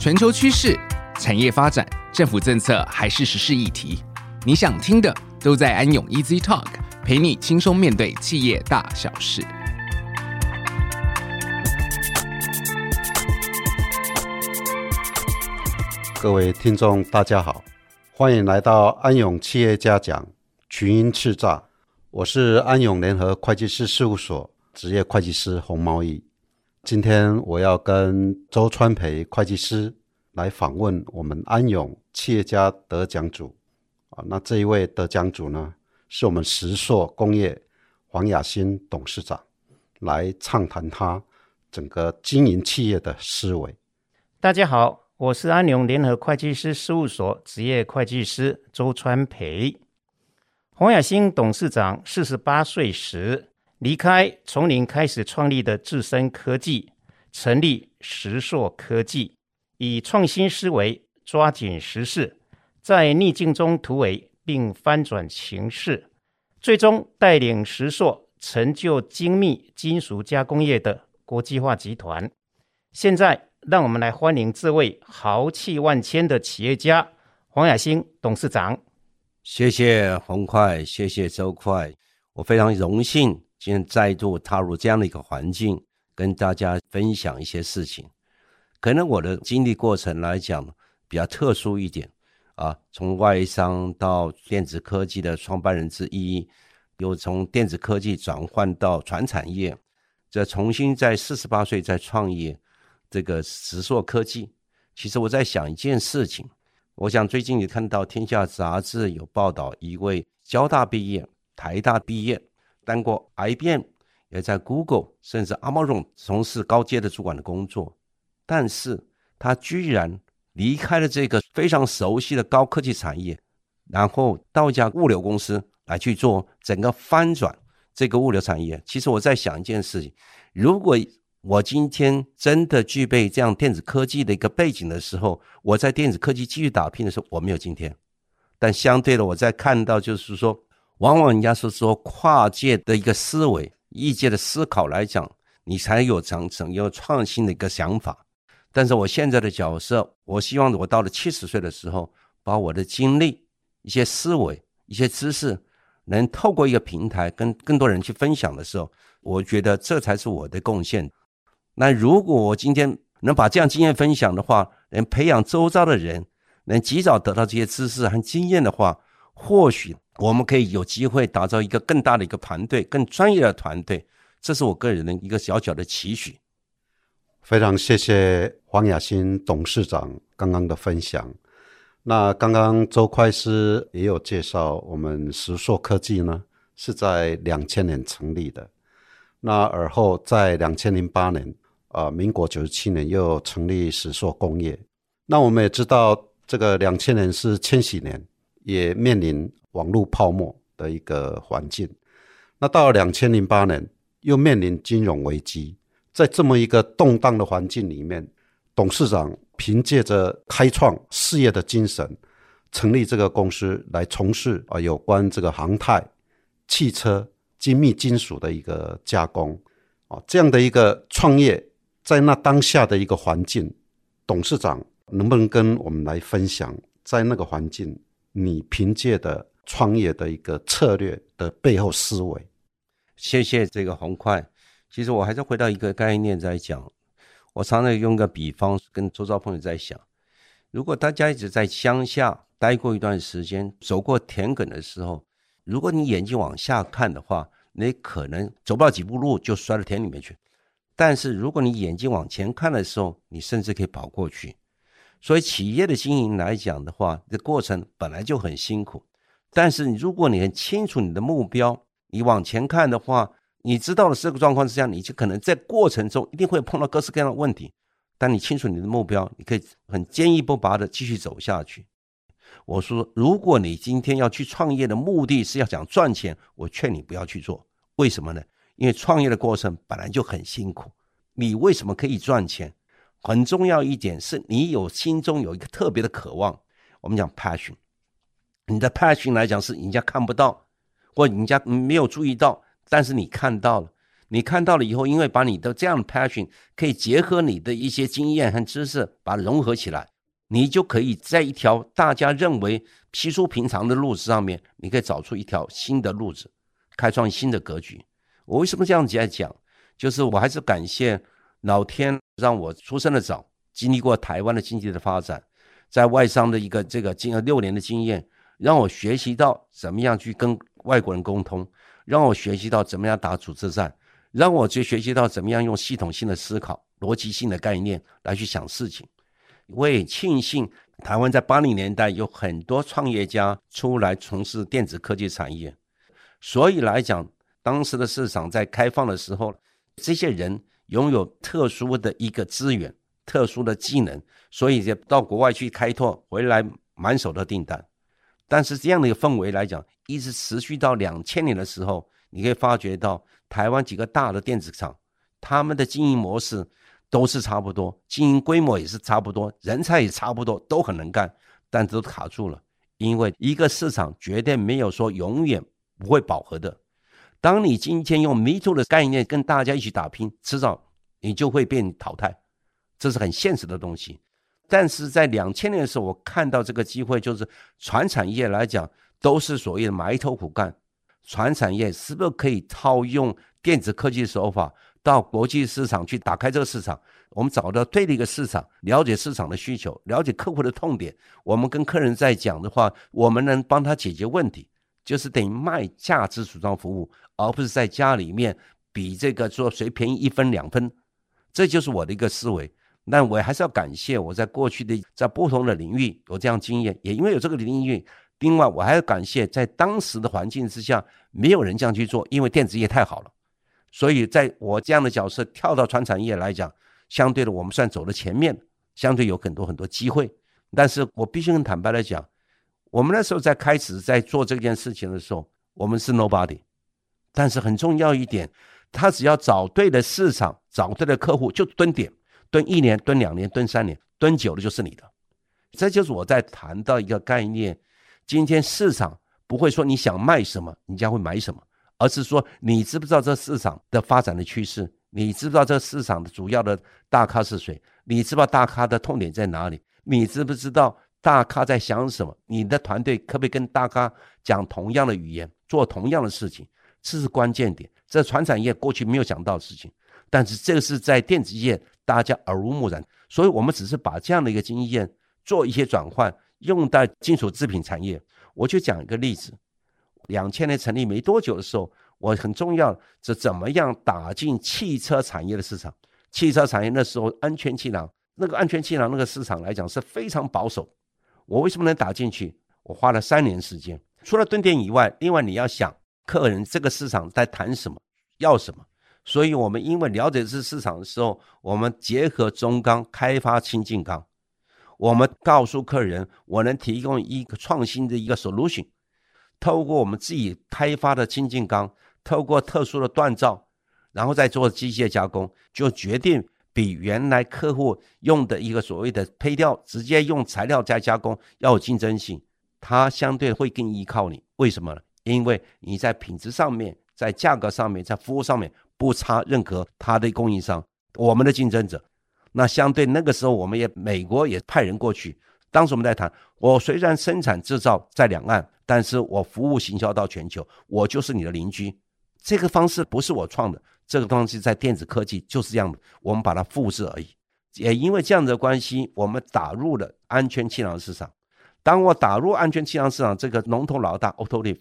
全球趋势、产业发展、政府政策还是时事议题，你想听的都在安永 Easy Talk，陪你轻松面对企业大小事。各位听众，大家好，欢迎来到安永企业家讲群英叱咤。我是安永联合会计师事务所职业会计师洪茂义。今天我要跟周川培会计师来访问我们安永企业家得奖组啊。那这一位得奖组呢，是我们石硕工业黄雅欣董事长，来畅谈他整个经营企业的思维。大家好。我是安永联合会计师事务所职业会计师周川培。黄雅欣董事长四十八岁时离开从零开始创立的智伸科技，成立石硕科技，以创新思维抓紧时势，在逆境中突围并翻转情势，最终带领石硕成就精密金属加工业的国际化集团。现在。让我们来欢迎这位豪气万千的企业家黄雅馨董事长。谢谢洪快，谢谢周快，我非常荣幸今天再度踏入这样的一个环境，跟大家分享一些事情。可能我的经历过程来讲比较特殊一点啊，从外商到电子科技的创办人之一，又从电子科技转换到传产业，再重新在四十八岁再创业。这个石硕科技，其实我在想一件事情。我想最近你看到《天下》杂志有报道，一位交大毕业、台大毕业，当过 IBM，也在 Google 甚至 Amazon 从事高阶的主管的工作，但是他居然离开了这个非常熟悉的高科技产业，然后到一家物流公司来去做整个翻转这个物流产业。其实我在想一件事情，如果我今天真的具备这样电子科技的一个背景的时候，我在电子科技继续打拼的时候，我没有今天。但相对的，我在看到就是说，往往人家是说跨界的一个思维、异界的思考来讲，你才有长成有创新的一个想法。但是我现在的角色，我希望我到了七十岁的时候，把我的经历、一些思维、一些知识，能透过一个平台跟更多人去分享的时候，我觉得这才是我的贡献。那如果我今天能把这样经验分享的话，能培养周遭的人，能及早得到这些知识和经验的话，或许我们可以有机会打造一个更大的一个团队，更专业的团队。这是我个人的一个小小的期许。非常谢谢黄雅馨董事长刚刚的分享。那刚刚周会师也有介绍，我们石硕科技呢是在两千年成立的。那而后在两千零八年。啊、呃，民国九十七年又成立石硕工业。那我们也知道，这个两千年是千禧年，也面临网络泡沫的一个环境。那到了两千零八年，又面临金融危机。在这么一个动荡的环境里面，董事长凭借着开创事业的精神，成立这个公司来从事啊有关这个航太、汽车、精密金属的一个加工啊这样的一个创业。在那当下的一个环境，董事长能不能跟我们来分享，在那个环境，你凭借的创业的一个策略的背后思维？谢谢这个洪会。其实我还是回到一个概念在讲，我常常用个比方跟周遭朋友在想，如果大家一直在乡下待过一段时间，走过田埂的时候，如果你眼睛往下看的话，你可能走不了几步路就摔到田里面去。但是如果你眼睛往前看的时候，你甚至可以跑过去。所以企业的经营来讲的话，这过程本来就很辛苦。但是如果你很清楚你的目标，你往前看的话，你知道了这个状况之下，你就可能在过程中一定会碰到各式各样的问题。但你清楚你的目标，你可以很坚毅不拔的继续走下去。我说，如果你今天要去创业的目的是要想赚钱，我劝你不要去做。为什么呢？因为创业的过程本来就很辛苦，你为什么可以赚钱？很重要一点是你有心中有一个特别的渴望。我们讲 passion，你的 passion 来讲是人家看不到，或人家没有注意到，但是你看到了，你看到了以后，因为把你的这样的 passion 可以结合你的一些经验和知识，把它融合起来，你就可以在一条大家认为稀疏平常的路子上面，你可以找出一条新的路子，开创新的格局。我为什么这样子来讲？就是我还是感谢老天让我出生的早，经历过台湾的经济的发展，在外商的一个这个经六年的经验，让我学习到怎么样去跟外国人沟通，让我学习到怎么样打组织战。让我去学习到怎么样用系统性的思考、逻辑性的概念来去想事情。我也庆幸台湾在八零年代有很多创业家出来从事电子科技产业，所以来讲，当时的市场在开放的时候，这些人拥有特殊的一个资源、特殊的技能，所以就到国外去开拓，回来满手的订单。但是这样的一个氛围来讲，一直持续到两千年的时候。你可以发觉到台湾几个大的电子厂，他们的经营模式都是差不多，经营规模也是差不多，人才也差不多，都很能干，但都卡住了。因为一个市场绝对没有说永远不会饱和的。当你今天用 Me Too 的概念跟大家一起打拼，迟早你就会被淘汰，这是很现实的东西。但是在两千年的时候，我看到这个机会，就是传产业来讲，都是所谓的埋头苦干。传产业是不是可以套用电子科技手法到国际市场去打开这个市场？我们找到对的一个市场，了解市场的需求，了解客户的痛点。我们跟客人在讲的话，我们能帮他解决问题，就是等于卖价值主张服务，而不是在家里面比这个说谁便宜一分两分。这就是我的一个思维。那我还是要感谢我在过去的在不同的领域有这样经验，也因为有这个领域。另外，我还要感谢，在当时的环境之下，没有人这样去做，因为电子业太好了。所以，在我这样的角色跳到传产业来讲，相对的，我们算走了前面，相对有很多很多机会。但是我必须很坦白来讲，我们那时候在开始在做这件事情的时候，我们是 nobody。但是很重要一点，他只要找对了市场，找对了客户，就蹲点，蹲一年，蹲两年，蹲三年，蹲久了就是你的。这就是我在谈到一个概念。今天市场不会说你想卖什么，你将会买什么，而是说你知不知道这市场的发展的趋势，你知不知道这市场的主要的大咖是谁，你知不知道大咖的痛点在哪里，你知不知道大咖在想什么，你的团队可不可以跟大咖讲同样的语言，做同样的事情，这是关键点。这传产业过去没有想到的事情，但是这个是在电子业大家耳濡目染，所以我们只是把这样的一个经验做一些转换。用在金属制品产业，我就讲一个例子。两千年成立没多久的时候，我很重要是怎么样打进汽车产业的市场。汽车产业那时候安全气囊，那个安全气囊那个市场来讲是非常保守。我为什么能打进去？我花了三年时间。除了蹲点以外，另外你要想客人这个市场在谈什么，要什么。所以我们因为了解这市场的时候，我们结合中钢开发清净钢。我们告诉客人，我能提供一个创新的一个 solution，透过我们自己开发的清净钢，透过特殊的锻造，然后再做机械加工，就决定比原来客户用的一个所谓的配料，直接用材料再加工要有竞争性，它相对会更依靠你。为什么呢？因为你在品质上面，在价格上面，在服务上面不差任何它的供应商，我们的竞争者。那相对那个时候，我们也美国也派人过去。当时我们在谈，我虽然生产制造在两岸，但是我服务行销到全球，我就是你的邻居。这个方式不是我创的，这个东西在电子科技就是这样的，我们把它复制而已。也因为这样的关系，我们打入了安全气囊市场。当我打入安全气囊市场，这个龙头老大 Autoliv，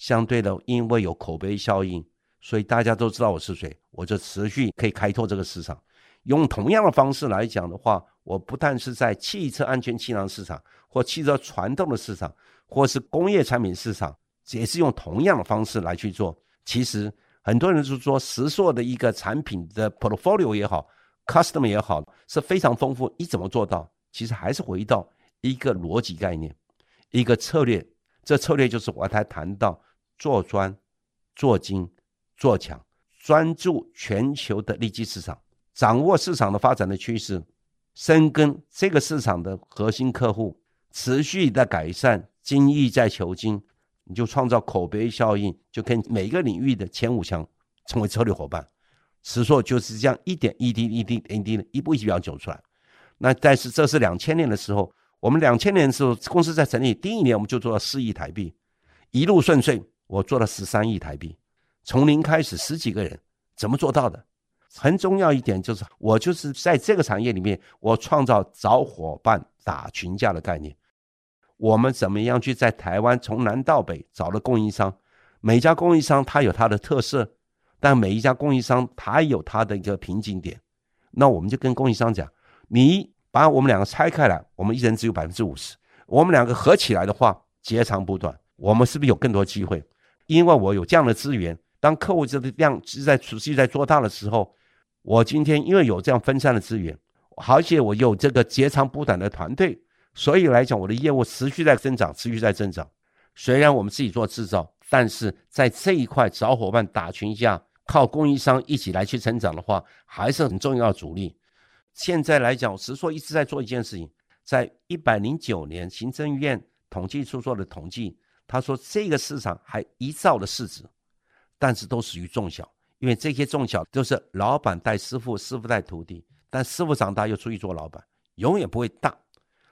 相对的，因为有口碑效应，所以大家都知道我是谁，我就持续可以开拓这个市场。用同样的方式来讲的话，我不但是在汽车安全气囊市场，或汽车传动的市场，或是工业产品市场，也是用同样的方式来去做。其实很多人就说，石硕的一个产品的 portfolio 也好，custom 也好，是非常丰富。你怎么做到？其实还是回到一个逻辑概念，一个策略。这策略就是我刚才谈到做专、做精、做强，专注全球的利基市场。掌握市场的发展的趋势，深耕这个市场的核心客户，持续的改善，精益在求精，你就创造口碑效应，就跟每个领域的前五强成为策略伙伴。实硕就是这样一点一滴一滴一滴的一步一步走出来。那但是这是两千年的时候，我们两千年的时候公司在成立第一年我们就做了四亿台币，一路顺遂，我做了十三亿台币，从零开始十几个人，怎么做到的？很重要一点就是我就是在这个产业里面，我创造找伙伴打群架的概念。我们怎么样去在台湾从南到北找了供应商？每家供应商他有他的特色，但每一家供应商他有他的一个瓶颈点。那我们就跟供应商讲。你把我们两个拆开来，我们一人只有百分之五十。我们两个合起来的话，截长补短，我们是不是有更多机会？因为我有这样的资源，当客户这个量是在持续在做大的时候，我今天因为有这样分散的资源，而且我有这个截长补短的团队，所以来讲，我的业务持续在增长，持续在增长。虽然我们自己做制造，但是在这一块找伙伴打群架，靠供应商一起来去成长的话，还是很重要的主力。现在来讲，实说一直在做一件事情，在一百零九年行政院统计处做的统计，他说这个市场还一兆的市值，但是都属于中小，因为这些中小都是老板带师傅，师傅带徒弟，但师傅长大又出去做老板，永远不会大。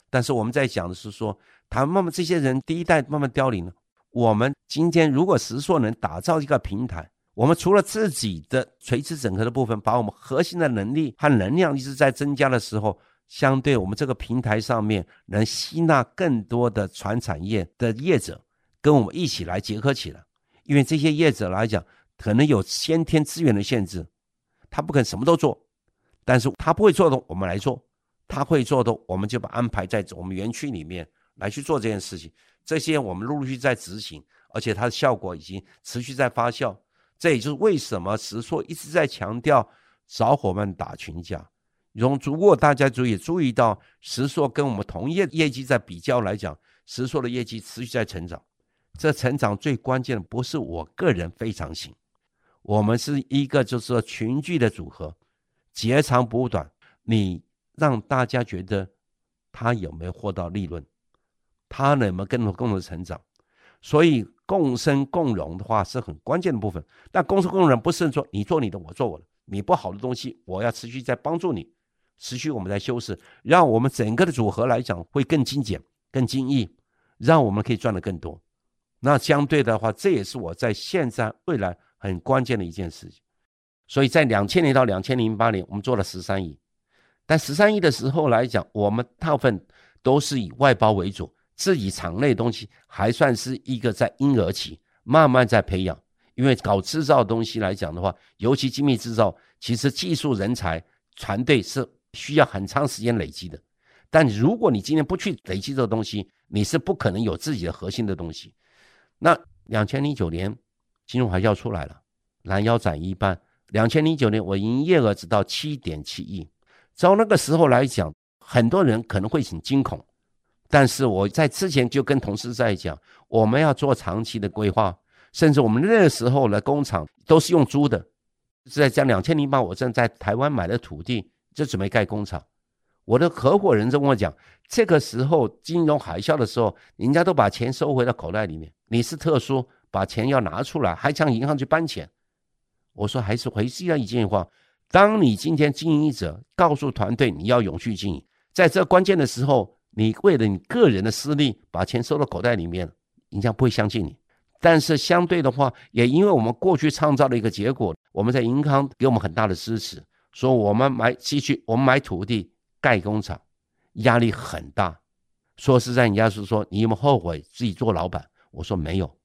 但是我们在讲的是说，他慢慢这些人第一代慢慢凋零了，我们今天如果实硕能打造一个平台。我们除了自己的垂直整合的部分，把我们核心的能力和能量一直在增加的时候，相对我们这个平台上面能吸纳更多的传产业的业者，跟我们一起来结合起来。因为这些业者来讲，可能有先天资源的限制，他不肯什么都做，但是他不会做的，我们来做；他会做的，我们就把安排在我们园区里面来去做这件事情。这些我们陆陆续续在执行，而且它的效果已经持续在发酵。这也就是为什么石硕一直在强调找伙伴打群架。如如果大家注意注意到，石硕跟我们同业业绩在比较来讲，石硕的业绩持续在成长。这成长最关键的不是我个人非常行，我们是一个就是说群聚的组合，截长补短。你让大家觉得他有没有获到利润，他能不能更多更多的成长？所以共生共荣的话是很关键的部分，但共生共荣不是说你做你的，我做我的，你不好的东西我要持续在帮助你，持续我们在修饰，让我们整个的组合来讲会更精简、更精益，让我们可以赚得更多。那相对的话，这也是我在现在未来很关键的一件事情。所以在两千年到两千零八年，我们做了十三亿，但十三亿的时候来讲，我们大部分都是以外包为主。自己厂内东西还算是一个在婴儿期，慢慢在培养。因为搞制造东西来讲的话，尤其精密制造，其实技术人才团队是需要很长时间累积的。但如果你今天不去累积这个东西，你是不可能有自己的核心的东西。那两千零九年金融海啸出来了，拦腰斩一半。两千零九年我营业额只到七点七亿，照那个时候来讲，很多人可能会很惊恐。但是我在之前就跟同事在讲，我们要做长期的规划，甚至我们那个时候的工厂都是用租的。是在讲两千零八，我正在台湾买的土地，就准备盖工厂。我的合伙人就跟我讲，这个时候金融海啸的时候，人家都把钱收回到口袋里面，你是特殊，把钱要拿出来，还向银行去搬钱。我说还是回去要一句话：当你今天经营者告诉团队你要永续经营，在这关键的时候。你为了你个人的私利，把钱收到口袋里面，人家不会相信你。但是相对的话，也因为我们过去创造了一个结果，我们在银行给我们很大的支持，说我们买继续，我们买土地盖工厂，压力很大。说实在，人家是说你有没有后悔自己做老板？我说没有，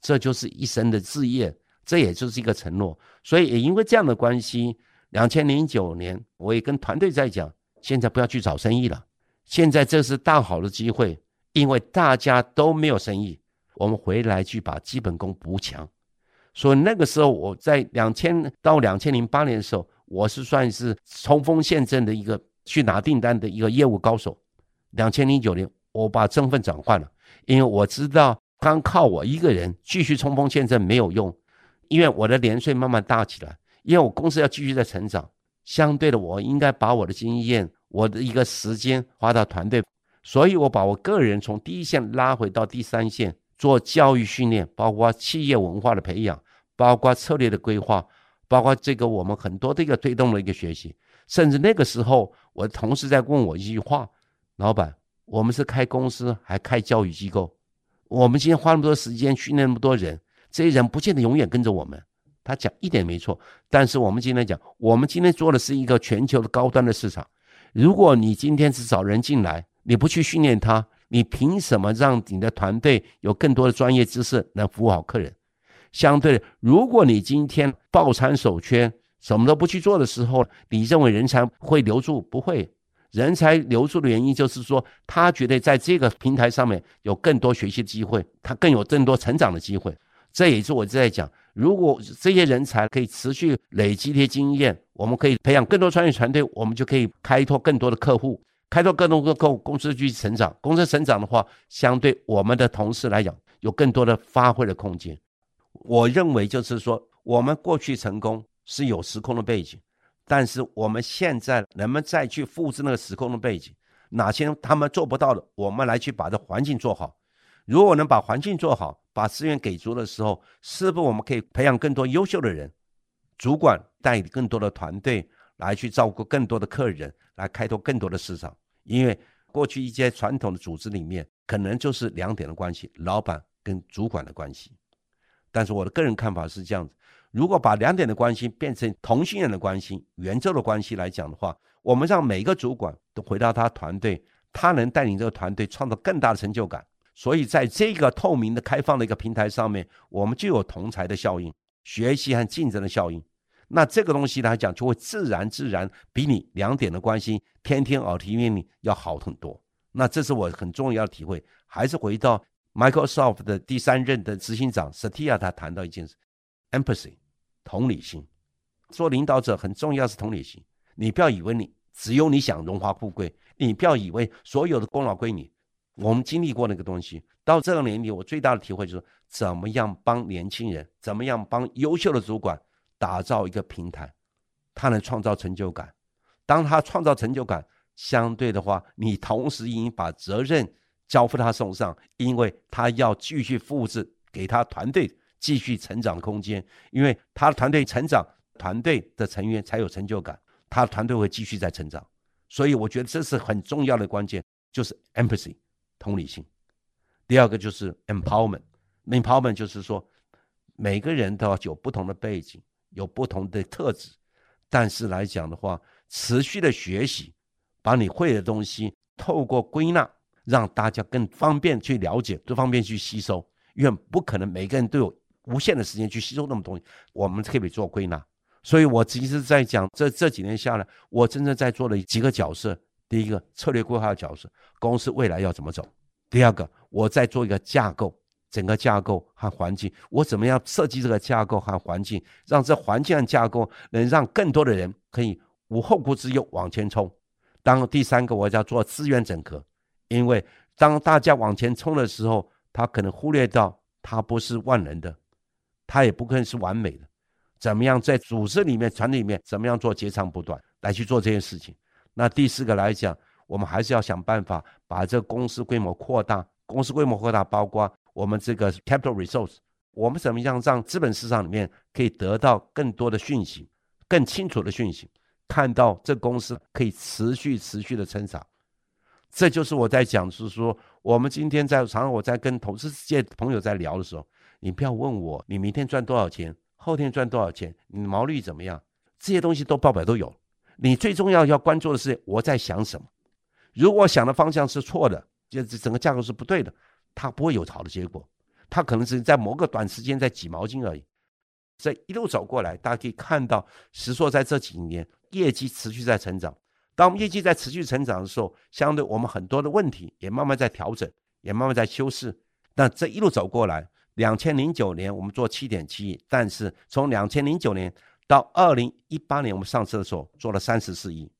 这就是一生的志业，这也就是一个承诺。所以也因为这样的关系，两千零九年我也跟团队在讲，现在不要去找生意了。现在这是大好的机会，因为大家都没有生意，我们回来去把基本功补强。所以那个时候，我在两千到两千零八年的时候，我是算是冲锋陷阵的一个去拿订单的一个业务高手。两千零九年，我把身份转换了，因为我知道光靠我一个人继续冲锋陷阵没有用，因为我的年岁慢慢大起来，因为我公司要继续在成长，相对的，我应该把我的经验。我的一个时间花到团队，所以我把我个人从第一线拉回到第三线做教育训练，包括企业文化的培养，包括策略的规划，包括这个我们很多的一个推动的一个学习，甚至那个时候，我的同事在问我一句话：“老板，我们是开公司还开教育机构？我们今天花那么多时间训练那么多人，这些人不见得永远跟着我们。”他讲一点没错，但是我们今天讲，我们今天做的是一个全球的高端的市场。如果你今天只找人进来，你不去训练他，你凭什么让你的团队有更多的专业知识能服务好客人？相对，如果你今天抱残守缺，什么都不去做的时候，你认为人才会留住？不会，人才留住的原因就是说，他觉得在这个平台上面有更多学习机会，他更有更多成长的机会。这也是我在讲，如果这些人才可以持续累积一些经验，我们可以培养更多创业团队，我们就可以开拓更多的客户。开拓更多的客户，公司继续成长。公司成长的话，相对我们的同事来讲，有更多的发挥的空间。我认为就是说，我们过去成功是有时空的背景，但是我们现在能不能再去复制那个时空的背景？哪些他们做不到的，我们来去把这环境做好。如果能把环境做好，把资源给足的时候，是不是我们可以培养更多优秀的人？主管带领更多的团队来去照顾更多的客人，来开拓更多的市场。因为过去一些传统的组织里面，可能就是两点的关系：老板跟主管的关系。但是我的个人看法是这样子：如果把两点的关系变成同心圆的关系、圆周的关系来讲的话，我们让每个主管都回到他团队，他能带领这个团队创造更大的成就感。所以在这个透明的、开放的一个平台上面，我们就有同才的效应、学习和竞争的效应。那这个东西来讲，就会自然自然比你两点的关系天天耳提面命要好很多。那这是我很重要的体会。还是回到 Microsoft 的第三任的执行长 Satya，他谈到一件事：empathy，同理心。做领导者很重要是同理心。你不要以为你只有你想荣华富贵，你不要以为所有的功劳归你。我们经历过那个东西，到这个年龄，我最大的体会就是怎么样帮年轻人，怎么样帮优秀的主管。打造一个平台，他能创造成就感。当他创造成就感，相对的话，你同时已经把责任交付他手上，因为他要继续复制，给他团队继续成长空间。因为他的团队成长，团队的成员才有成就感，他的团队会继续在成长。所以我觉得这是很重要的关键，就是 empathy 同理心。第二个就是 empowerment，empowerment 就是说每个人都要有不同的背景。有不同的特质，但是来讲的话，持续的学习，把你会的东西透过归纳，让大家更方便去了解，更方便去吸收。因为不可能每个人都有无限的时间去吸收那么多东西，我们可以做归纳。所以我其实在讲这这几年下来，我真正在做的几个角色：第一个策略规划的角色，公司未来要怎么走；第二个，我在做一个架构。整个架构和环境，我怎么样设计这个架构和环境，让这环境架构能让更多的人可以无后顾之忧往前冲。当第三个，我要做资源整合，因为当大家往前冲的时候，他可能忽略到他不是万能的，他也不可能是完美的。怎么样在组织里面、团队里面，怎么样做截长补短来去做这件事情？那第四个来讲，我们还是要想办法把这个公司规模扩大，公司规模扩大包括。我们这个 capital resource，我们怎么样让资本市场里面可以得到更多的讯息，更清楚的讯息，看到这公司可以持续持续的成长，这就是我在讲，是说我们今天在常常我在跟投资界朋友在聊的时候，你不要问我你明天赚多少钱，后天赚多少钱，你毛利怎么样，这些东西都报表都有，你最重要要关注的是我在想什么，如果想的方向是错的，就整个架构是不对的。它不会有好的结果，它可能只是在某个短时间在挤毛巾而已。这一路走过来，大家可以看到，实说在这几年业绩持续在成长。当我们业绩在持续成长的时候，相对我们很多的问题也慢慢在调整，也慢慢在修饰。那这一路走过来，两千零九年我们做七点七亿，但是从两千零九年到二零一八年我们上市的时候做了三十四亿。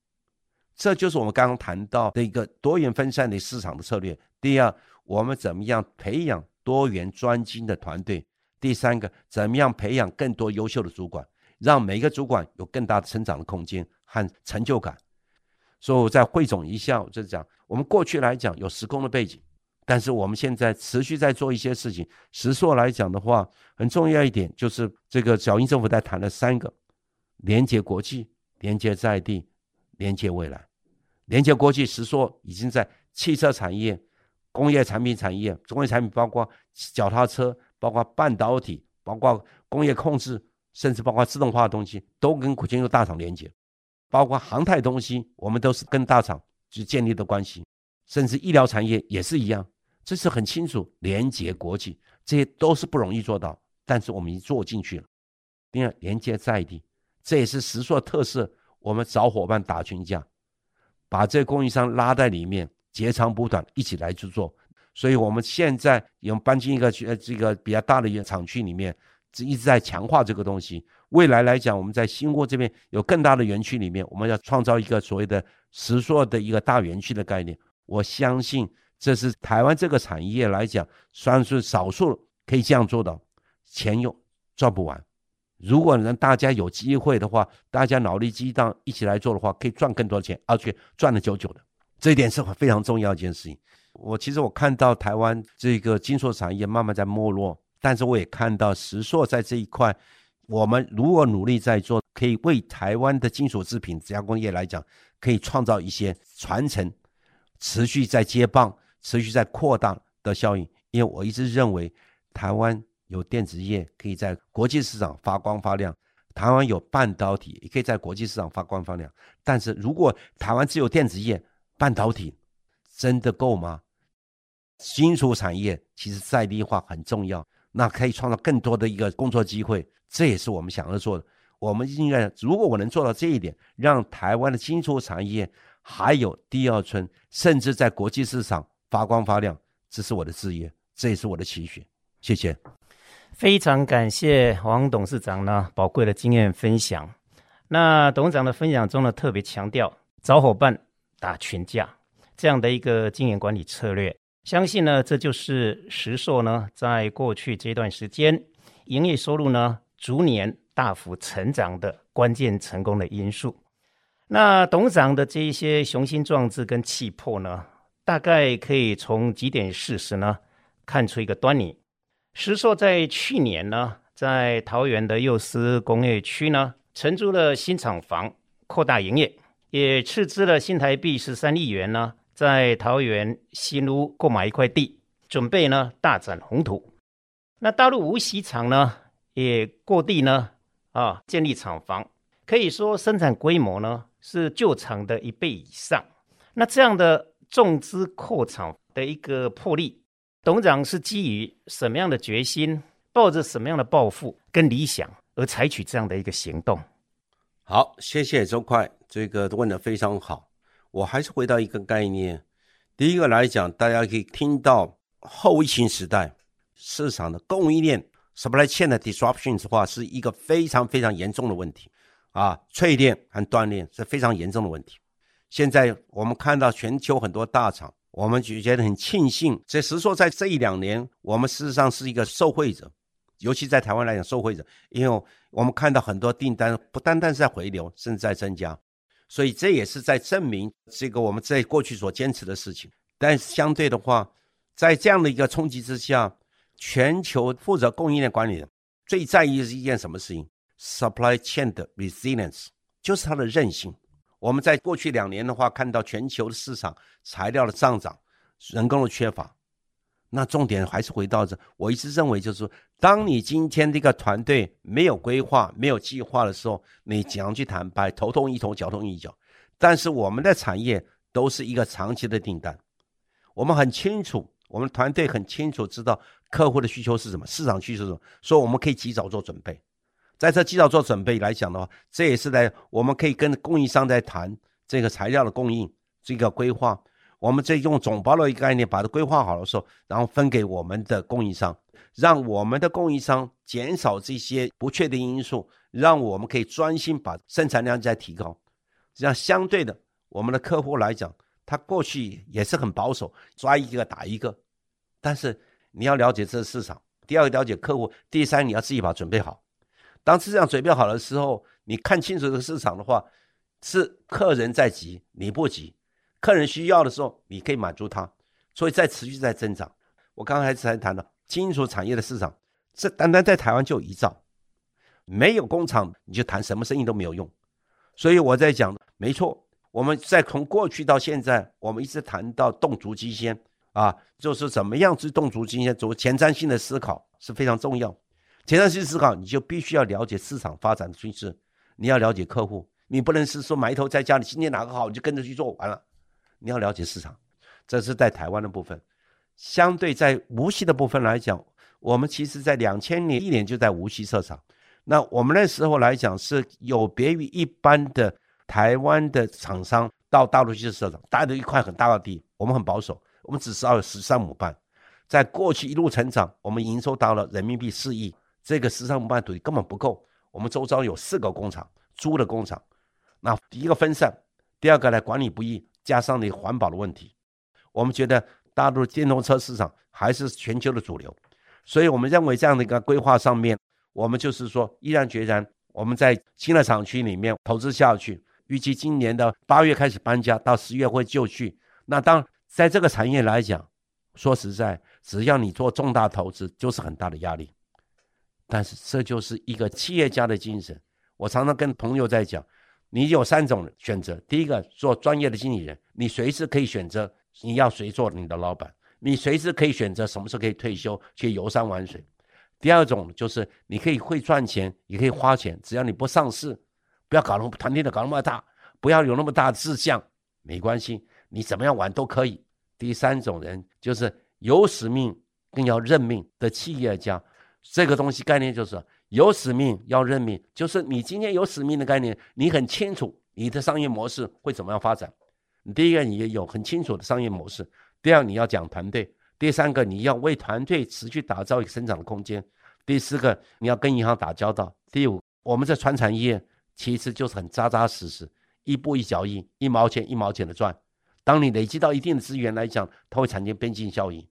这就是我们刚刚谈到的一个多元分散的市场的策略。第二。我们怎么样培养多元专精的团队？第三个，怎么样培养更多优秀的主管，让每个主管有更大的成长的空间和成就感？所以我再汇总一下，我就讲，我们过去来讲有时空的背景，但是我们现在持续在做一些事情。实说来讲的话，很重要一点就是这个小英政府在谈的三个，连接国际，连接在地，连接未来。连接国际，实说已经在汽车产业、工业产品产业、工业产品包括脚踏车、包括半导体、包括工业控制，甚至包括自动化的东西，都跟全球大厂连接。包括航太东西，我们都是跟大厂去建立的关系，甚至医疗产业也是一样。这是很清楚连接国际，这些都是不容易做到，但是我们已经做进去了。第二，连接在地，这也是石塑特色。我们找伙伴打群架，把这供应商拉在里面，截长补短，一起来去做。所以我们现在已经搬进一个呃这个比较大的一个厂区里面，一直在强化这个东西。未来来讲，我们在新窝这边有更大的园区里面，我们要创造一个所谓的石塑的一个大园区的概念。我相信这是台湾这个产业来讲，算是少数可以这样做到，钱又赚不完。如果能大家有机会的话，大家脑力激荡一起来做的话，可以赚更多钱，而且赚的久久的。这一点是非常重要一件事情。我其实我看到台湾这个金属产业慢慢在没落，但是我也看到石塑在这一块。我们如果努力在做，可以为台湾的金属制品加工业来讲，可以创造一些传承、持续在接棒、持续在扩大的效应。因为我一直认为，台湾有电子业可以在国际市场发光发亮，台湾有半导体也可以在国际市场发光发亮。但是如果台湾只有电子业、半导体，真的够吗？金属产业其实在地化很重要，那可以创造更多的一个工作机会。这也是我们想要做的。我们应该，如果我能做到这一点，让台湾的金属产业还有第二春，甚至在国际市场发光发亮，这是我的志业，这也是我的期许。谢谢，非常感谢王董事长呢宝贵的经验分享。那董事长的分享中呢，特别强调找伙伴打群架这样的一个经营管理策略，相信呢，这就是石硕呢在过去这段时间营业收入呢。逐年大幅成长的关键成功的因素。那董事长的这一些雄心壮志跟气魄呢，大概可以从几点事实呢看出一个端倪。石硕在去年呢，在桃园的幼师工业区呢，承租了新厂房，扩大营业，也斥资了新台币十三亿元呢，在桃园新屋购买一块地，准备呢大展宏图。那大陆无锡厂呢，也过地呢，啊，建立厂房，可以说生产规模呢是旧厂的一倍以上。那这样的重资扩厂的一个魄力，董事长是基于什么样的决心，抱着什么样的抱负跟理想而采取这样的一个行动？好，谢谢周快，这个问得非常好。我还是回到一个概念，第一个来讲，大家可以听到后疫情时代市场的供应链。supply chain 的 disruption 的话，是一个非常非常严重的问题啊，淬炼和锻炼是非常严重的问题。现在我们看到全球很多大厂，我们就觉得很庆幸。这实说在这一两年，我们事实上是一个受惠者，尤其在台湾来讲受惠者，因为我们看到很多订单不单单是在回流，甚至在增加，所以这也是在证明这个我们在过去所坚持的事情。但是相对的话，在这样的一个冲击之下，全球负责供应链管理的最在意的是一件什么事情？Supply chain 的 resilience，就是它的韧性。我们在过去两年的话，看到全球的市场材料的上涨，人工的缺乏。那重点还是回到这，我一直认为就是，当你今天这个团队没有规划、没有计划的时候，你怎样去谈判，头痛医头，脚痛医脚。但是我们的产业都是一个长期的订单，我们很清楚，我们团队很清楚知道。客户的需求是什么？市场需求是什么？所以我们可以及早做准备。在这及早做准备来讲的话，这也是在我们可以跟供应商在谈这个材料的供应这个规划。我们这用总包的一个概念把它规划好的时候，然后分给我们的供应商，让我们的供应商减少这些不确定因素，让我们可以专心把生产量再提高。这样相对的，我们的客户来讲，他过去也是很保守，抓一个打一个，但是。你要了解这个市场，第二个了解客户，第三你要自己把准备好。当市场准备好的时候，你看清楚这个市场的话，是客人在急，你不急；客人需要的时候，你可以满足他，所以在持续在增长。我刚才才谈到金属产业的市场，这单单在台湾就一兆，没有工厂，你就谈什么生意都没有用。所以我在讲，没错，我们在从过去到现在，我们一直谈到动足机先啊，就是怎么样去动足机先，做前瞻性的思考是非常重要。前瞻性思考，你就必须要了解市场发展的趋势，你要了解客户，你不能是说埋头在家里，今天哪个好你就跟着去做完了。你要了解市场，这是在台湾的部分。相对在无锡的部分来讲，我们其实在两千年一年就在无锡设厂。那我们那时候来讲是有别于一般的台湾的厂商到大陆去设厂，带着一块很大的地，我们很保守，我们只是要有十三亩半，在过去一路成长，我们营收到了人民币四亿，这个十三亩半土地根本不够，我们周遭有四个工厂，租的工厂，那第一个分散，第二个呢管理不易，加上你环保的问题，我们觉得大陆电动车市场还是全球的主流，所以我们认为这样的一个规划上面。我们就是说，毅然决然，我们在新的厂区里面投资下去，预计今年的八月开始搬家，到十月会就绪。那当在这个产业来讲，说实在，只要你做重大投资，就是很大的压力。但是这就是一个企业家的精神。我常常跟朋友在讲，你有三种选择：第一个，做专业的经理人，你随时可以选择你要谁做你的老板，你随时可以选择什么时候可以退休去游山玩水。第二种就是你可以会赚钱，也可以花钱，只要你不上市，不要搞那么团队的搞那么大，不要有那么大的志向，没关系，你怎么样玩都可以。第三种人就是有使命更要认命的企业家，这个东西概念就是有使命要认命，就是你今天有使命的概念，你很清楚你的商业模式会怎么样发展。第一个，你有很清楚的商业模式；第二，你要讲团队。第三个，你要为团队持续打造一个生长的空间；第四个，你要跟银行打交道；第五，我们这传产业其实就是很扎扎实实，一步一脚印，一毛钱一毛钱的赚。当你累积到一定的资源来讲，它会产生边际效应。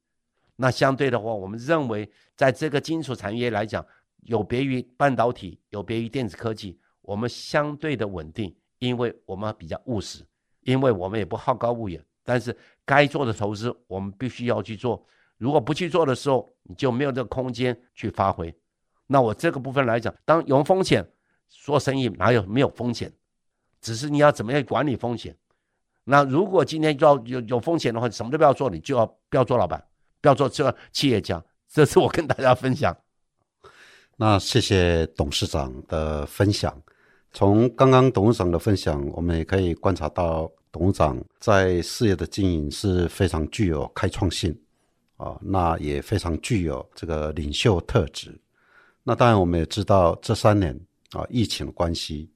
那相对的话，我们认为在这个金属产业来讲，有别于半导体，有别于电子科技，我们相对的稳定，因为我们比较务实，因为我们也不好高骛远。但是该做的投资，我们必须要去做。如果不去做的时候，你就没有这个空间去发挥。那我这个部分来讲，当有风险，做生意哪有没有风险？只是你要怎么样管理风险。那如果今天要有有风险的话，什么都不要做，你就要不要做老板，不要做这企业家。这是我跟大家分享。那谢谢董事长的分享。从刚刚董事长的分享，我们也可以观察到。董事长在事业的经营是非常具有开创性啊，那也非常具有这个领袖特质。那当然，我们也知道这三年啊，疫情的关系，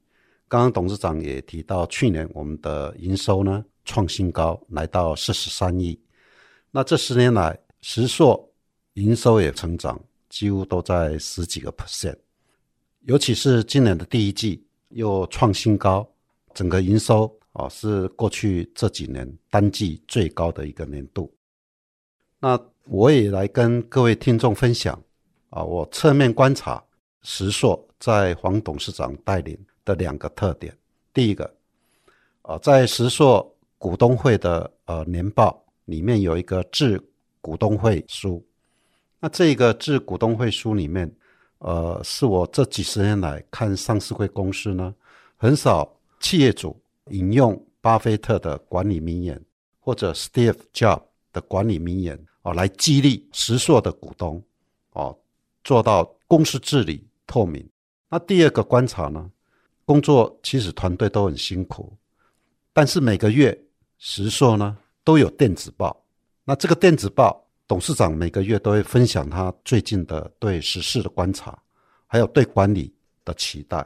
刚刚董事长也提到，去年我们的营收呢创新高，来到四十三亿。那这十年来，实硕营收也成长，几乎都在十几个 percent，尤其是今年的第一季又创新高，整个营收。啊，是过去这几年单季最高的一个年度。那我也来跟各位听众分享啊，我侧面观察石硕在黄董事长带领的两个特点。第一个，啊，在石硕股东会的呃年报里面有一个致股东会书。那这个致股东会书里面，呃，是我这几十年来看上市会公司呢，很少企业主。引用巴菲特的管理名言，或者 Steve Jobs 的管理名言啊，来激励实硕的股东哦，做到公司治理透明。那第二个观察呢，工作其实团队都很辛苦，但是每个月实硕呢都有电子报。那这个电子报，董事长每个月都会分享他最近的对时事的观察，还有对管理的期待。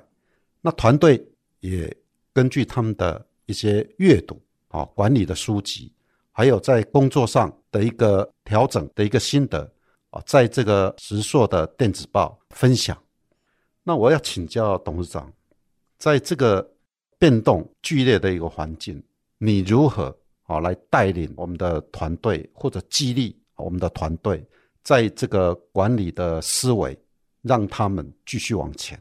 那团队也。根据他们的一些阅读啊，管理的书籍，还有在工作上的一个调整的一个心得啊，在这个实硕的电子报分享。那我要请教董事长，在这个变动剧烈的一个环境，你如何啊来带领我们的团队，或者激励我们的团队，在这个管理的思维，让他们继续往前？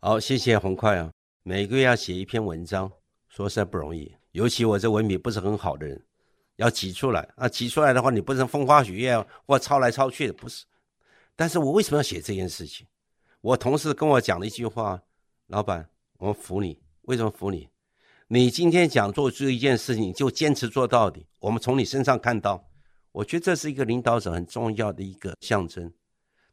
好，谢谢洪快啊。每个月要写一篇文章，说实在不容易。尤其我这文笔不是很好的人，要挤出来啊，挤出来的话，你不能风花雪月或抄来抄去的，不是。但是我为什么要写这件事情？我同事跟我讲了一句话：“老板，我服你。为什么服你？你今天讲做这一件事情，就坚持做到底。我们从你身上看到，我觉得这是一个领导者很重要的一个象征。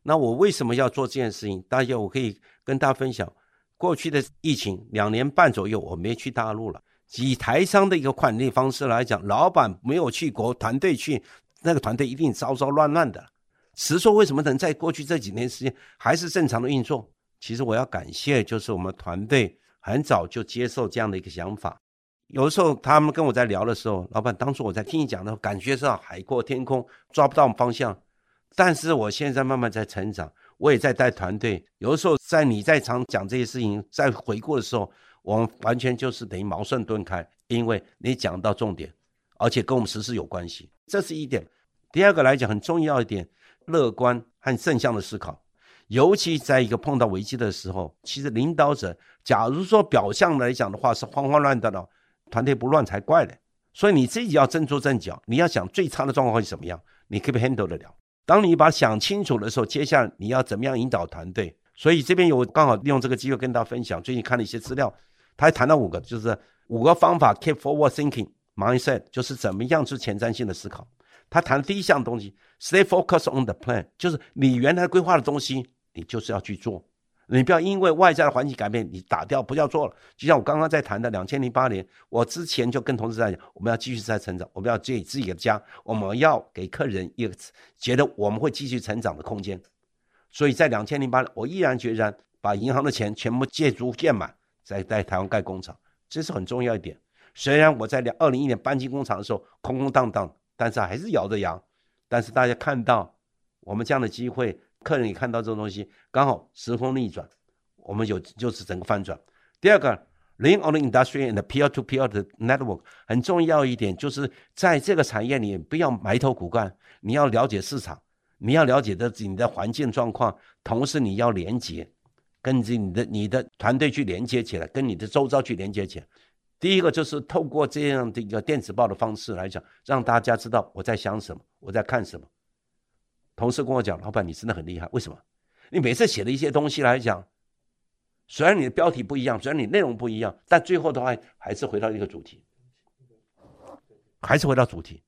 那我为什么要做这件事情？大家我可以跟大家分享，过去的疫情两年半左右，我没去大陆了。以台商的一个管理方式来讲，老板没有去国，团队去，那个团队一定糟糟乱乱的。实说为什么能在过去这几年时间还是正常的运作？其实我要感谢，就是我们团队很早就接受这样的一个想法。有的时候他们跟我在聊的时候，老板当初我在听你讲的时候，感觉是海阔天空，抓不到方向。但是我现在慢慢在成长，我也在带团队。有的时候在你在场讲这些事情，在回顾的时候，我们完全就是等于茅塞顿开，因为你讲到重点，而且跟我们实事有关系，这是一点。第二个来讲很重要一点。乐观和正向的思考，尤其在一个碰到危机的时候，其实领导者，假如说表象来讲的话是慌慌乱乱的，团队不乱才怪呢。所以你自己要站住阵脚，你要想最差的状况会是什么样，你可不可以 handle 得了。当你把想清楚的时候，接下来你要怎么样引导团队？所以这边有刚好利用这个机会跟大家分享，最近看了一些资料，他还谈到五个，就是五个方法，keep forward thinking mindset，就是怎么样是前瞻性的思考。他谈第一项东西，stay focused on the plan，就是你原来规划的东西，你就是要去做，你不要因为外在的环境改变，你打掉不要做了。就像我刚刚在谈的，两千零八年，我之前就跟同事在讲，我们要继续在成长，我们要建自己的家，我们要给客人一个觉得我们会继续成长的空间。所以在两千零八年，我毅然决然把银行的钱全部借足建满，在在台湾盖工厂，这是很重要一点。虽然我在两二零一年搬进工厂的时候空空荡荡。但是还是咬着牙，但是大家看到我们这样的机会，客人也看到这种东西，刚好时空逆转，我们有就是整个翻转。第二个，lean on the industry and peer-to-peer 的 network 很重要一点，就是在这个产业里不要埋头苦干，你要了解市场，你要了解的你的环境状况，同时你要连接，跟着你的你的团队去连接起来，跟你的周遭去连接起来。第一个就是透过这样的一个电子报的方式来讲，让大家知道我在想什么，我在看什么。同事跟我讲，老板你真的很厉害，为什么？你每次写的一些东西来讲，虽然你的标题不一样，虽然你内容不一样，但最后的话还是回到一个主题，还是回到主题。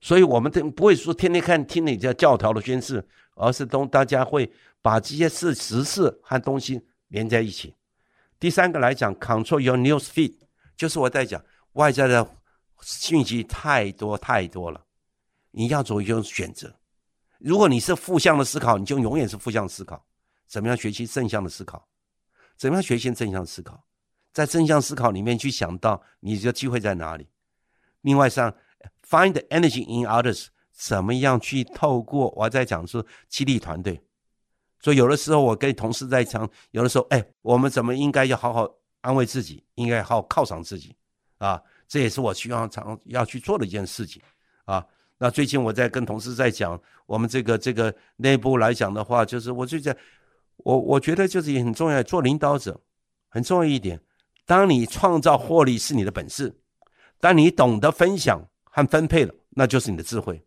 所以我们不会说天天看听你这教条的宣誓，而是都大家会把这些事实事和东西连在一起。第三个来讲，control your news feed。就是我在讲外在的信息太多太多了，你要做一种选择。如果你是负向的思考，你就永远是负向思考。怎么样学习正向的思考？怎么样学习正向思考？在正向思考里面去想到你的机会在哪里。另外上，find energy in others。怎么样去透过我在讲说激励团队？所以有的时候我跟同事在讲，有的时候哎，我们怎么应该要好好。安慰自己，应该好好犒赏自己，啊，这也是我希望常要去做的一件事情，啊。那最近我在跟同事在讲，我们这个这个内部来讲的话，就是我最近，我我觉得就是也很重要，做领导者很重要一点。当你创造获利是你的本事，当你懂得分享和分配了，那就是你的智慧，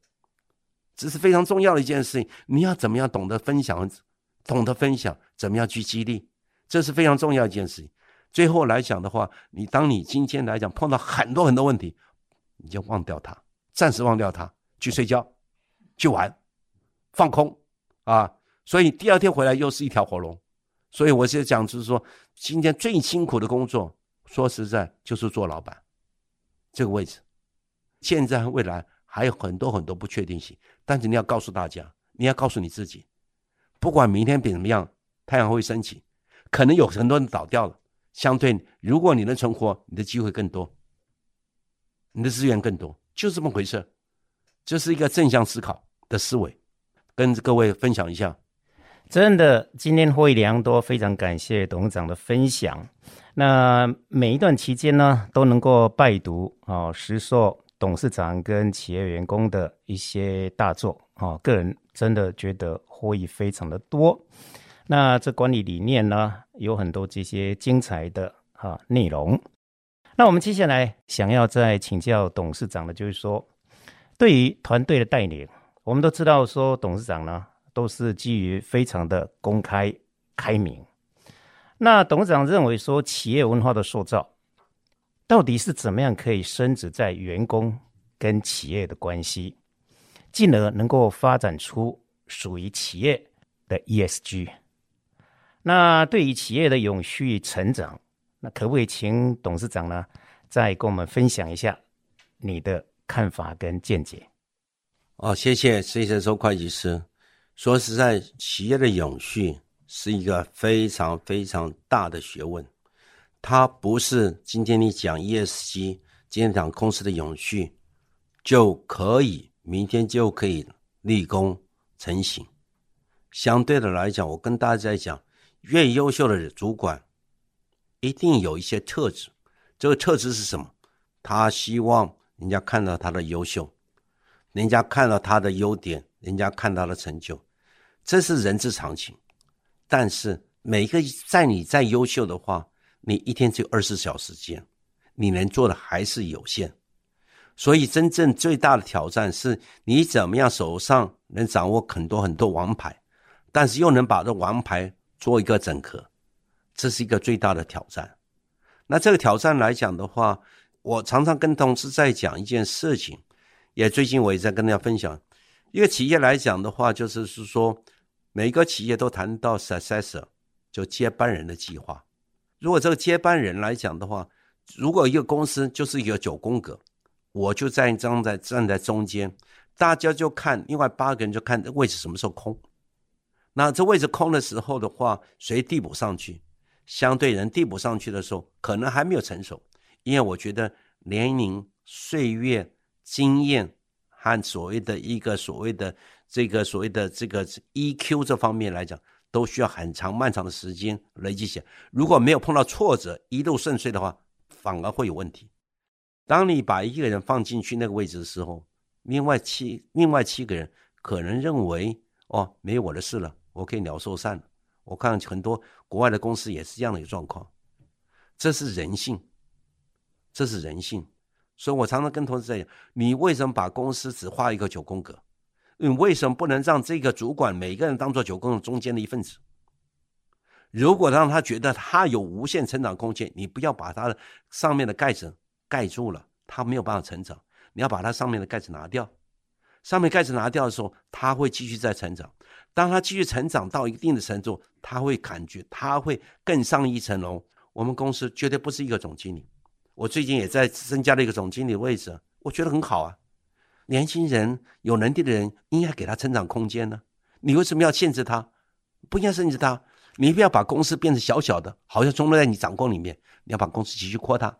这是非常重要的一件事情。你要怎么样懂得分享，懂得分享，怎么样去激励，这是非常重要一件事情。最后来讲的话，你当你今天来讲碰到很多很多问题，你就忘掉它，暂时忘掉它，去睡觉，去玩，放空啊！所以第二天回来又是一条活龙。所以我现在讲就是说，今天最辛苦的工作，说实在就是做老板这个位置。现在未来还有很多很多不确定性，但是你要告诉大家，你要告诉你自己，不管明天变怎么样，太阳会升起，可能有很多人倒掉了。相对，如果你能存活，你的机会更多，你的资源更多，就这么回事。这是一个正向思考的思维，跟各位分享一下。真的，今天获益良多，非常感谢董事长的分享。那每一段期间呢，都能够拜读啊，石硕董事长跟企业员工的一些大作啊，个人真的觉得获益非常的多。那这管理理念呢，有很多这些精彩的哈内容。那我们接下来想要再请教董事长的，就是说，对于团队的带领，我们都知道说，董事长呢都是基于非常的公开开明。那董事长认为说，企业文化的塑造到底是怎么样可以深植在员工跟企业的关系，进而能够发展出属于企业的 ESG。那对于企业的永续成长，那可不可以请董事长呢，再跟我们分享一下你的看法跟见解？哦，谢谢，谢谢周会计师。说实在，企业的永续是一个非常非常大的学问，它不是今天你讲 ESG，今天讲公司的永续就可以，明天就可以立功成型。相对的来讲，我跟大家讲。越优秀的主管，一定有一些特质。这个特质是什么？他希望人家看到他的优秀，人家看到他的优点，人家看到他的成就，这是人之常情。但是每一个在你再优秀的话，你一天只有二十四小时间，你能做的还是有限。所以真正最大的挑战是你怎么样手上能掌握很多很多王牌，但是又能把这王牌。做一个整合，这是一个最大的挑战。那这个挑战来讲的话，我常常跟同事在讲一件事情，也最近我也在跟大家分享。一个企业来讲的话，就是是说，每个企业都谈到 successor，就接班人的计划。如果这个接班人来讲的话，如果一个公司就是一个九宫格，我就站站在站在中间，大家就看另外八个人就看位置什么时候空。那这位置空的时候的话，谁递补上去？相对人递补上去的时候，可能还没有成熟，因为我觉得年龄、岁月、经验和所谓的一个所谓的这个所谓的这个 EQ 这方面来讲，都需要很长漫长的时间累积起来。如果没有碰到挫折，一路顺遂的话，反而会有问题。当你把一个人放进去那个位置的时候，另外七另外七个人可能认为哦，没有我的事了。我可以鸟兽散。我看很多国外的公司也是这样的一个状况，这是人性，这是人性。所以我常常跟同事在讲：你为什么把公司只画一个九宫格？你为什么不能让这个主管每个人当做九宫格中间的一份子？如果让他觉得他有无限成长空间，你不要把他的上面的盖子盖住了，他没有办法成长。你要把他上面的盖子拿掉。上面盖子拿掉的时候，他会继续在成长。当他继续成长到一定的程度，他会感觉他会更上一层楼。我们公司绝对不是一个总经理。我最近也在增加了一个总经理位置，我觉得很好啊。年轻人有能力的人应该给他成长空间呢。你为什么要限制他？不应该限制他。你不要把公司变成小小的，好像中落在你掌控里面。你要把公司继续扩大。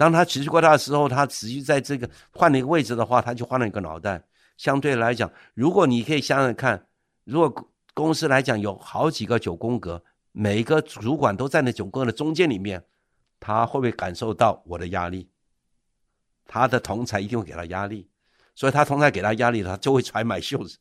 当他持续扩大的时候，他持续在这个换了一个位置的话，他就换了一个脑袋。相对来讲，如果你可以想想看，如果公司来讲有好几个九宫格，每一个主管都在那九宫格的中间里面，他会不会感受到我的压力？他的同才一定会给他压力，所以他同才给他压力，他就会揣买袖子，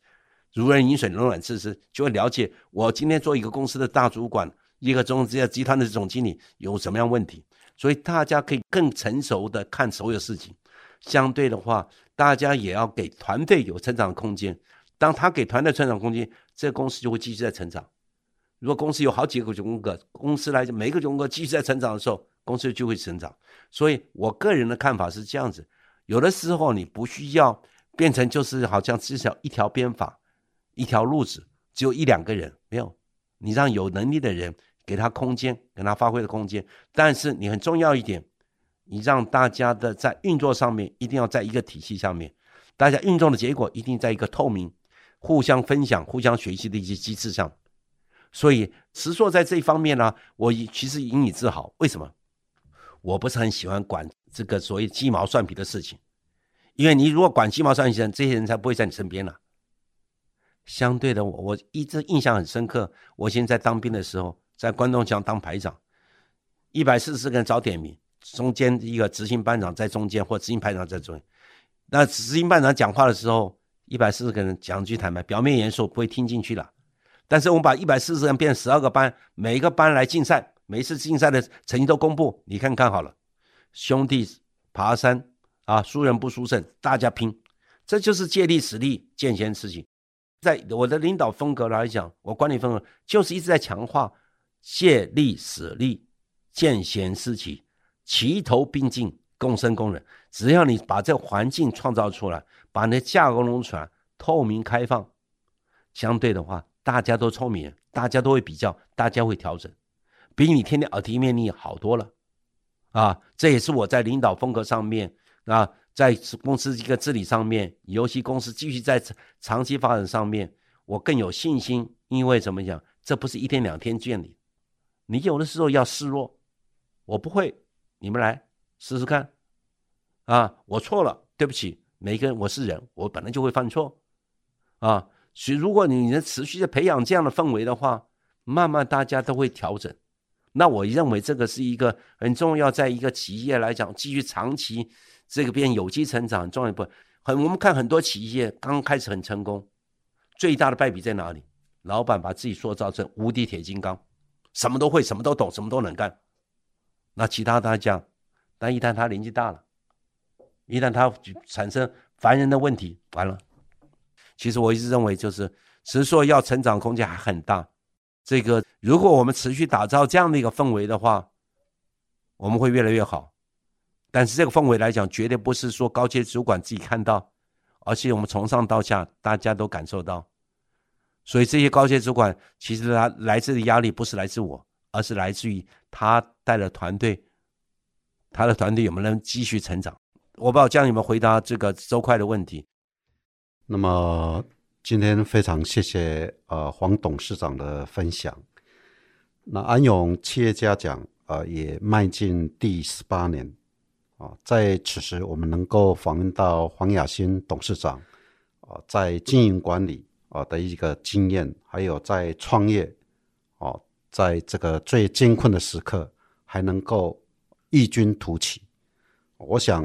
如人饮水，冷暖自知，就会了解我今天做一个公司的大主管，一个中资集团的总经理有什么样问题。所以大家可以更成熟的看所有事情，相对的话，大家也要给团队有成长的空间。当他给团队成长空间，这公司就会继续在成长。如果公司有好几个九宫格，公司来每个九宫格继续在成长的时候，公司就会成长。所以我个人的看法是这样子：有的时候你不需要变成就是好像至少一条编法，一条路子，只有一两个人，没有，你让有能力的人。给他空间，给他发挥的空间。但是你很重要一点，你让大家的在运作上面一定要在一个体系上面，大家运作的结果一定在一个透明、互相分享、互相学习的一些机制上。所以，实说在这一方面呢，我其实引以自豪。为什么？我不是很喜欢管这个所谓鸡毛蒜皮的事情，因为你如果管鸡毛蒜皮的，这些人才不会在你身边了。相对的，我我一直印象很深刻。我现在当兵的时候。在关东墙当排长，一百四十个人早点名，中间一个执行班长在中间，或执行排长在中间。那执行班长讲话的时候，一百四十个人讲句坦白，表面严肃不会听进去了。但是我们把一百四十人变十二个班，每一个班来竞赛，每一次竞赛的成绩都公布，你看看好了，兄弟爬山啊，输人不输阵，大家拼，这就是借力使力，见贤思齐。在我的领导风格来讲，我管理风格就是一直在强化借力使力、见贤思齐、齐头并进、共生共荣。只要你把这环境创造出来，把那架构弄出来，透明开放，相对的话，大家都聪明，大家都会比较，大家会调整，比你天天耳提面命好多了。啊，这也是我在领导风格上面啊。在公司一个治理上面，尤其公司继续在长期发展上面，我更有信心。因为怎么讲，这不是一天两天建立，你有的时候要示弱，我不会，你们来试试看。啊，我错了，对不起，每个人我是人，我本来就会犯错。啊，所以如果你能持续的培养这样的氛围的话，慢慢大家都会调整。那我认为这个是一个很重要，在一个企业来讲，继续长期。这个变有机成长很重要一部分，很我们看很多企业刚开始很成功，最大的败笔在哪里？老板把自己塑造成无敌铁金刚，什么都会，什么都懂，什么都能干。那其他大家，但一旦他年纪大了，一旦他产生烦人的问题，完了。其实我一直认为，就是是说要成长空间还很大。这个如果我们持续打造这样的一个氛围的话，我们会越来越好。但是这个氛围来讲，绝对不是说高阶主管自己看到，而是我们从上到下大家都感受到。所以这些高阶主管其实他来自的压力不是来自我，而是来自于他带的团队，他的团队有没有能继续成长？我不知道这样有没有回答这个周会的问题。那么今天非常谢谢呃黄董事长的分享。那安永企业家奖呃也迈进第十八年。啊，在此时我们能够访问到黄雅欣董事长，啊，在经营管理啊的一个经验，还有在创业，啊，在这个最艰困的时刻还能够异军突起，我想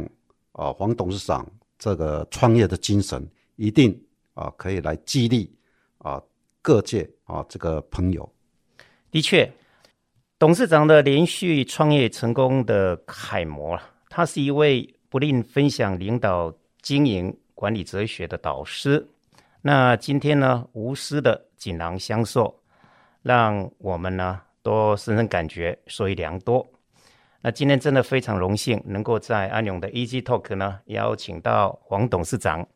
啊，黄董事长这个创业的精神一定啊可以来激励啊各界啊这个朋友。的确，董事长的连续创业成功的楷模他是一位不吝分享领导经营管理哲学的导师。那今天呢，无私的锦囊相授，让我们呢都深深感觉受益良多。那今天真的非常荣幸，能够在安永的 Easy Talk 呢邀请到黄董事长。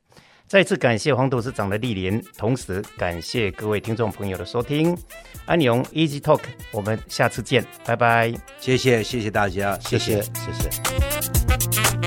再次感谢黄董事长的莅临，同时感谢各位听众朋友的收听。安永 Easy Talk，我们下次见，拜拜。谢谢，谢谢大家，谢谢，谢谢。谢谢。